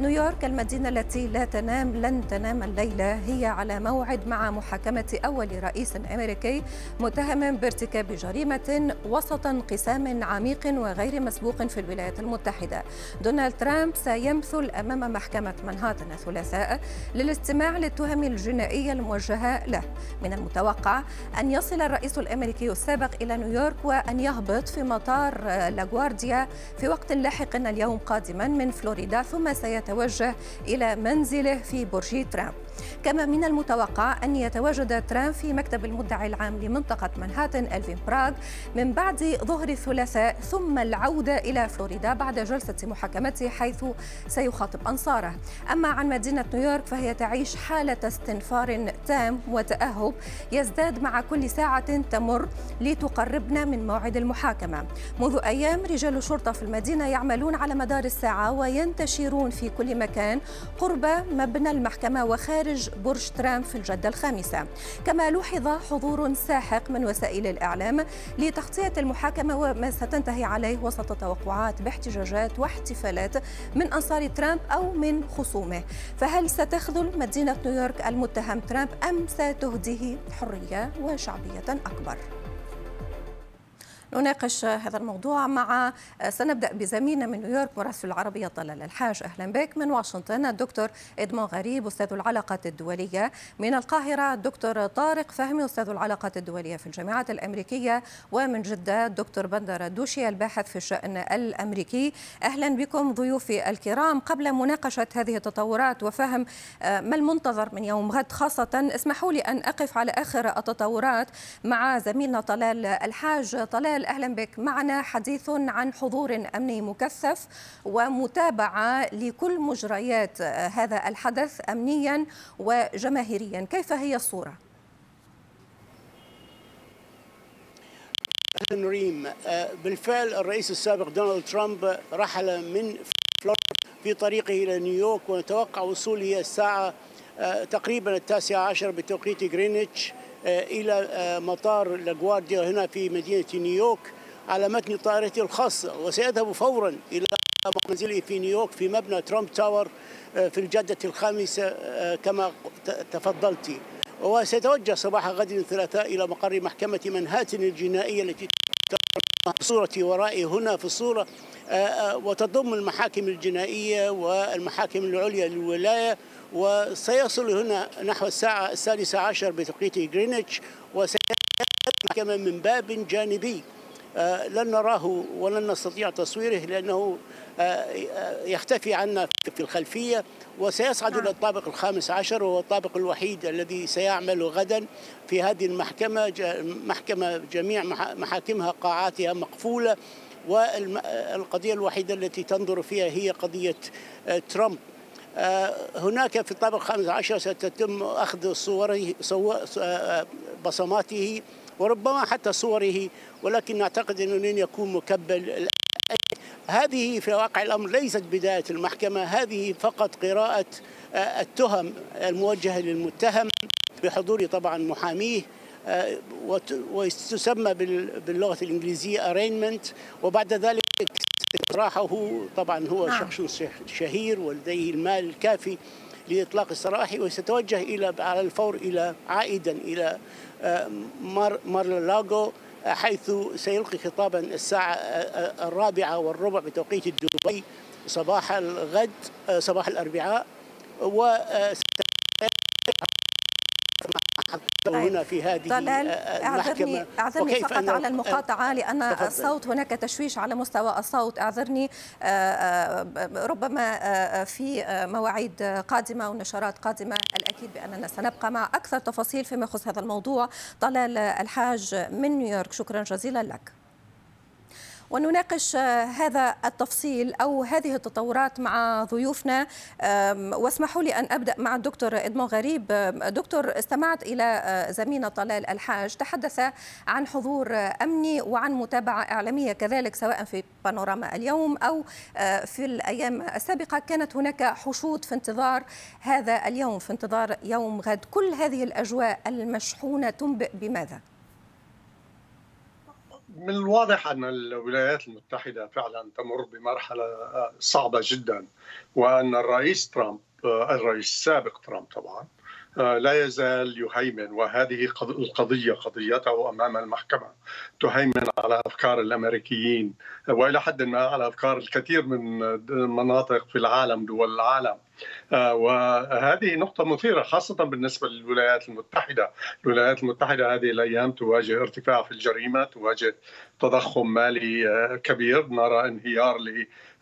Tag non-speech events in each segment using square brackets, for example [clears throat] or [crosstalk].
نيويورك المدينة التي لا تنام لن تنام الليلة هي على موعد مع محاكمة أول رئيس أمريكي متهم بارتكاب جريمة وسط انقسام عميق وغير مسبوق في الولايات المتحدة. دونالد ترامب سيمثل أمام محكمة منهاتن الثلاثاء للاستماع للتهم الجنائية الموجهة له. من المتوقع أن يصل الرئيس الأمريكي السابق إلى نيويورك وأن يهبط في مطار لاغوارديا في وقت لاحق اليوم قادما من فلوريدا ثم سيتم يتوجه إلى منزله في برج ترامب كما من المتوقع أن يتواجد ترامب في مكتب المدعي العام لمنطقة منهاتن ألفين براغ من بعد ظهر الثلاثاء ثم العودة إلى فلوريدا بعد جلسة محاكمته حيث سيخاطب أنصاره. أما عن مدينة نيويورك فهي تعيش حالة استنفار تام وتأهب يزداد مع كل ساعة تمر لتقربنا من موعد المحاكمة. منذ أيام رجال الشرطة في المدينة يعملون على مدار الساعة وينتشرون في كل مكان قرب مبنى المحكمة وخارج برج ترامب في الجدة الخامسة كما لوحظ حضور ساحق من وسائل الإعلام لتغطية المحاكمة وما ستنتهي عليه وسط توقعات باحتجاجات واحتفالات من أنصار ترامب أو من خصومه فهل ستخذل مدينة نيويورك المتهم ترامب أم ستهديه حرية وشعبية أكبر؟ نناقش هذا الموضوع مع سنبدأ بزميلنا من نيويورك مراسل العربية طلال الحاج أهلا بك. من واشنطن الدكتور إدمون غريب أستاذ العلاقات الدولية. من القاهرة الدكتور طارق فهمي أستاذ العلاقات الدولية في الجامعات الأمريكية. ومن جدة الدكتور بندر الدوشي الباحث في الشأن الأمريكي. أهلا بكم ضيوفي الكرام. قبل مناقشة هذه التطورات وفهم ما المنتظر من يوم غد خاصة اسمحوا لي أن أقف على آخر التطورات مع زميلنا طلال الحاج. طلال أهلا بك. معنا حديث عن حضور أمني مكثف ومتابعة لكل مجريات هذا الحدث أمنيا وجماهيريا. كيف هي الصورة؟ أهلا ريم بالفعل الرئيس السابق دونالد ترامب رحل من فلوريدا في طريقه إلى نيويورك ونتوقع وصوله الساعة تقريبا التاسعة عشر بتوقيت غرينتش. إلى مطار لاغوارديا هنا في مدينة نيويورك على متن طائرته الخاصة وسيذهب فورا إلى منزله في نيويورك في مبنى ترامب تاور في الجادة الخامسة كما تفضلت. وسيتوجه صباح غد الثلاثاء إلى مقر محكمة منهاتن الجنائية التي صورتي ورائي هنا في الصورة وتضم المحاكم الجنائية والمحاكم العليا للولاية وسيصل هنا نحو الساعة السادسة عشر بتوقيت غرينتش وسيحكم من باب جانبي. لن نراه ولن نستطيع تصويره لأنه يختفي عنا في الخلفية. وسيصعد إلى الطابق الخامس عشر وهو الطابق الوحيد الذي سيعمل غدا في هذه المحكمة. محكمة جميع محاكمها قاعاتها مقفولة. والقضية الوحيدة التي تنظر فيها هي قضية ترامب. هناك في الطابق الخامس عشر ستتم أخذ صوره بصماته وربما حتى صوره ولكن نعتقد أنه لن يكون مكبل. هذه في واقع الأمر ليست بداية المحكمة هذه فقط قراءة التهم الموجهة للمتهم بحضور طبعا محاميه وتسمى باللغة الإنجليزية arraignment وبعد ذلك سراحه طبعا هو نعم. شخص شهير ولديه المال الكافي لإطلاق السراح وسيتوجه إلى على الفور إلى عائدا إلى مار مارلاغو حيث سيلقي خطابا الساعة الرابعة والربع بتوقيت دبي صباح الغد صباح الأربعاء و هنا في هذه طلال اعذرني أعذرني فقط على المقاطعة لأن تفضل. الصوت هناك تشويش على مستوى الصوت. أعذرني ربما في مواعيد قادمة ونشرات قادمة. الأكيد بأننا سنبقى مع أكثر تفاصيل فيما يخص هذا الموضوع. طلال الحاج من نيويورك شكرا جزيلا لك. ونناقش هذا التفصيل أو هذه التطورات مع ضيوفنا. واسمحوا لي أن أبدأ مع الدكتور ادمون غريب. دكتور استمعت إلى زميلنا طلال الحاج تحدث عن حضور أمني وعن متابعة إعلامية كذلك سواء في بانوراما اليوم أو في الأيام السابقة. كانت هناك حشود في انتظار هذا اليوم في انتظار يوم غد. كل هذه الأجواء المشحونة تنبئ بماذا؟ من الواضح أن الولايات المتحدة فعلا تمر بمرحلة صعبة جدا وأن الرئيس ترامب الرئيس السابق ترامب طبعا لا يزال يهيمن وهذه القضية قضيته أمام المحكمة تهيمن على أفكار الأمريكيين وإلى حد ما على أفكار الكثير من مناطق في العالم دول العالم. وهذه نقطة مثيرة خاصة بالنسبة للولايات المتحدة. الولايات المتحدة هذه الأيام تواجه ارتفاع في الجريمة تواجه تضخم مالي آه، كبير. نرى انهيار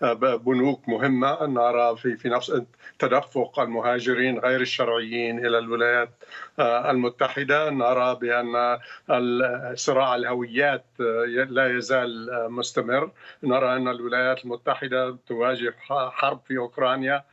لبنوك مهمة نرى في في نفس تدفق المهاجرين غير الشرعيين إلى الولايات آه، المتحدة. نرى بأن صراع الهويات لا يزال مستمر. نرى أن الولايات المتحدة تواجه حرب في أوكرانيا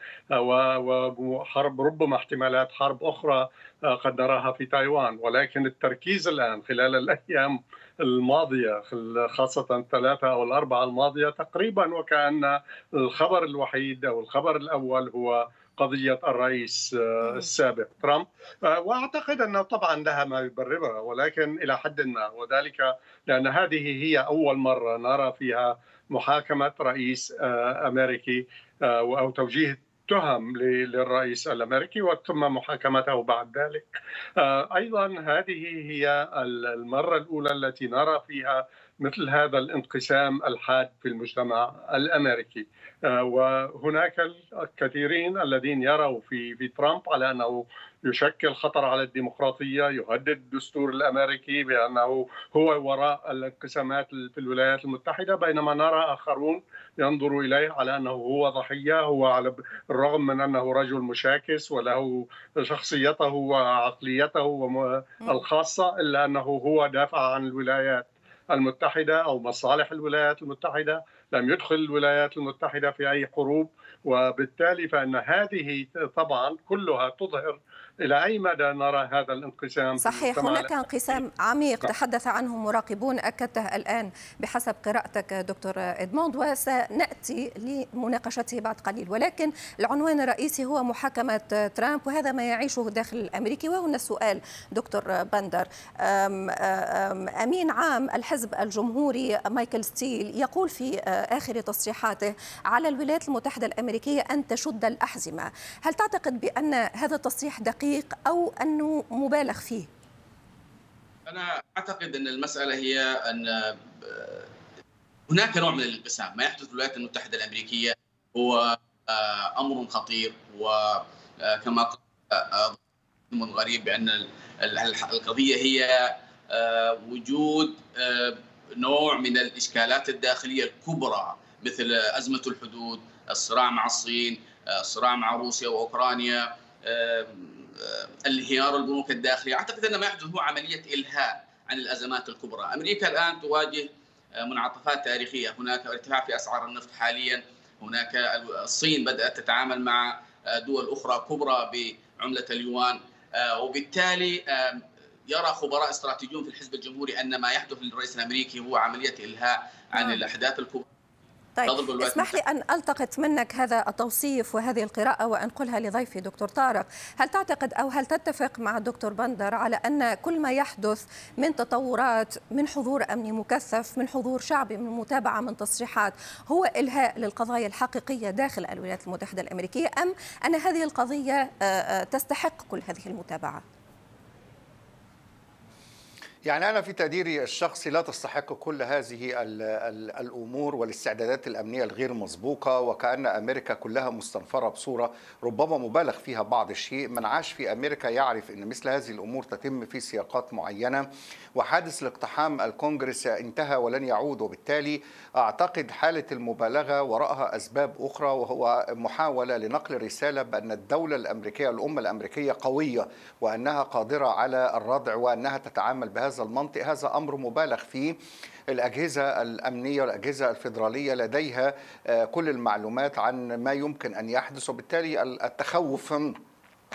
وحرب ربما احتمالات حرب أخرى آه، قد نراها في تايوان. ولكن التركيز الآن خلال الأيام الماضية خاصة الثلاثة أو الأربعة الماضية تقريبا وكأن الخبر الوحيد أو الخبر الأول هو قضية الرئيس آه، السابق ترامب. آه، وأعتقد أنه طبعا لها ما يبررها ولكن إلى حد ما. وذلك لأن هذه هي أول مرة نرى فيها محاكمة رئيس أمريكي أو توجيه تهم للرئيس الأمريكي وثم محاكمته بعد ذلك. آه، أيضا هذه هي المرة الأولى التي نرى فيها مثل هذا الانقسام الحاد في المجتمع الأمريكي. آه، وهناك الكثيرين الذين يروا في في ترامب على أنه يشكل خطر على الديمقراطية يهدد الدستور الأمريكي بأنه هو وراء الانقسامات في الولايات المتحدة بينما نرى آخرون ينظروا إليه على أنه هو ضحية هو على الرغم من أنه رجل مشاكس وله شخصيته وعقليته الخاصة إلا أنه هو دافع عن الولايات. المتحدة أو مصالح الولايات المتحدة. لم يدخل الولايات المتحدة في أي حروب. وبالتالي فإن هذه طبعا كلها تظهر إلى أي مدى نرى هذا الانقسام صحيح هناك انقسام عميق. تحدث عنه مراقبون أكدته الآن بحسب قراءتك دكتور إدموند وسنأتي لمناقشته بعد قليل. ولكن العنوان الرئيسي هو محاكمة ترامب وهذا ما يعيشه الداخل الأمريكي. وهنا السؤال دكتور بندر. أم أم أمين عام الحزب الجمهوري مايكل ستيل يقول في آخر تصريحاته على الولايات المتحدة الأمريكية أن تشد الأحزمة. هل تعتقد بأن هذا التصريح دقيق أو أنه مبالغ فيه؟ أنا أعتقد أن المسألة هي أن آه، هناك نوع من الانقسام. ما يحدث في الولايات المتحدة الأمريكية هو آه، أمر خطير وكما آه، قال من غريب بأن القضية هي وجود نوع من الإشكالات الداخلية الكبرى مثل أزمة الحدود الصراع مع الصين الصراع مع روسيا وأوكرانيا انهيار البنوك الداخلية، أعتقد أن ما يحدث هو عملية إلهاء عن الأزمات الكبرى، أمريكا الآن تواجه آه، منعطفات تاريخية، هناك ارتفاع في أسعار النفط حاليا، هناك الصين بدأت تتعامل مع آه، دول أخرى كبرى بعملة اليوان، آه، وبالتالي يرى خبراء استراتيجيون في الحزب الجمهوري أن ما يحدث للرئيس الأمريكي هو عملية إلهاء عن نعم. الأحداث الكبرى. طيب اسمح لي أن ألتقط منك هذا التوصيف وهذه القراءة وأنقلها لضيفي دكتور طارق هل تعتقد أو هل تتفق مع الدكتور بندر على أن كل ما يحدث من تطورات من حضور أمني مكثف من حضور شعبي من متابعة من تصريحات هو إلهاء للقضايا الحقيقية داخل الولايات المتحدة الأمريكية أم أن هذه القضية آه، آه، تستحق كل هذه المتابعة؟ يعني أنا في تقديري الشخصي لا تستحق كل هذه الأمور والاستعدادات الأمنية الغير مسبوقة وكأن أمريكا كلها مستنفرة بصورة ربما مبالغ فيها بعض الشيء. من عاش في أمريكا يعرف أن مثل هذه الأمور تتم في سياقات معينة. وحادث الاقتحام الكونغرس انتهى ولن يعود وبالتالي أعتقد حالة المبالغة وراءها أسباب أخرى وهو محاولة لنقل رسالة بأن الدولة الأمريكية الأمة الأمريكية قوية وأنها قادرة على الردع وأنها تتعامل بهذا المنطق هذا أمر مبالغ فيه. الأجهزة الأمنية والأجهزة الفيدرالية لديها آه، كل المعلومات عن ما يمكن أن يحدث وبالتالي التخوف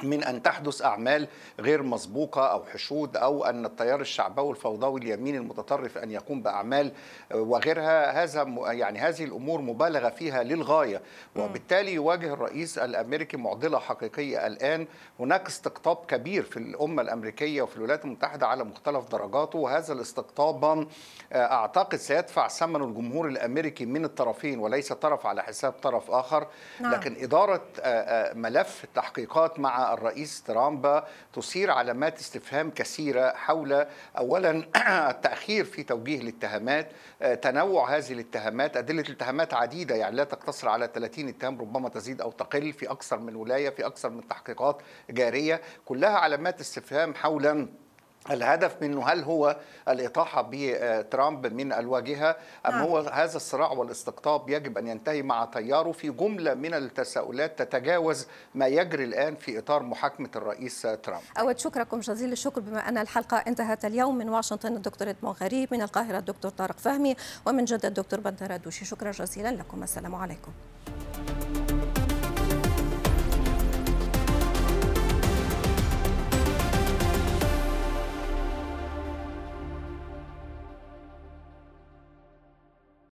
من أن تحدث أعمال غير مسبوقة أو حشود أو أن التيار الشعبوي الفوضوي اليمين المتطرف أن يقوم بأعمال وغيرها. هذا يعني هذه الأمور مبالغة فيها للغاية. وبالتالي يواجه الرئيس الأمريكي معضلة حقيقية الآن. هناك استقطاب كبير في الأمة الأمريكية وفي الولايات المتحدة على مختلف درجاته وهذا الاستقطاب أعتقد سيدفع ثمنه الجمهور الأمريكي من الطرفين وليس طرف على حساب طرف آخر. نعم. لكن إدارة ملف التحقيقات مع الرئيس ترامب تثير علامات استفهام كثيرة حول اولا [clears throat] التأخير في توجيه الاتهامات. تنوع هذه الاتهامات أدلة الاتهامات عديدة يعني لا تقتصر على 30 اتهام ربما تزيد أو تقل في أكثر من ولاية في أكثر من تحقيقات جارية. كلها علامات استفهام حول الهدف منه هل هو الإطاحة بترامب من الواجهة أم نعم. هو هذا الصراع والاستقطاب يجب أن ينتهي مع تياره في جملة من التساؤلات تتجاوز ما يجري الآن في إطار محاكمة الرئيس ترامب. أود شكركم جزيل الشكر بما أن الحلقة انتهت اليوم من واشنطن الدكتور إدمون غريب من القاهرة الدكتور طارق فهمي ومن جدة الدكتور بندر دوشي شكرا جزيلا لكم. السلام عليكم.